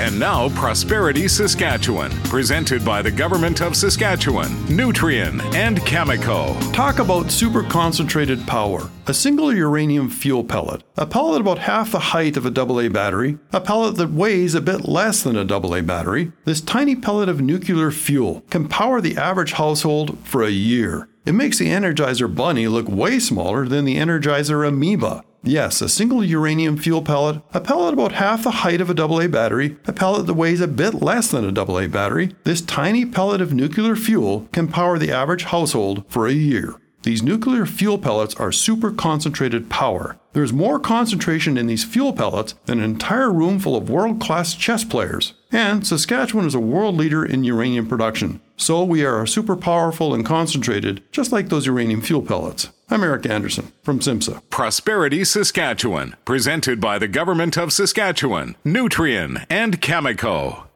And now, Prosperity Saskatchewan, presented by the Government of Saskatchewan, Nutrien, and Cameco. Talk about super concentrated power. A single uranium fuel pellet, a pellet about half the height of a AA battery, a pellet that weighs a bit less than a AA battery. This tiny pellet of nuclear fuel can power the average household for a year. It makes the Energizer Bunny look way smaller than the Energizer Amoeba. Yes, a single uranium fuel pellet, a pellet about half the height of a AA battery, a pellet that weighs a bit less than a AA battery. This tiny pellet of nuclear fuel can power the average household for a year. These nuclear fuel pellets are super concentrated power. There's more concentration in these fuel pellets than an entire room full of world class chess players. And Saskatchewan is a world leader in uranium production. So we are super powerful and concentrated, just like those uranium fuel pellets. I'm Eric Anderson from SIMSA. Prosperity Saskatchewan, presented by the Government of Saskatchewan, Nutrien, and Cameco.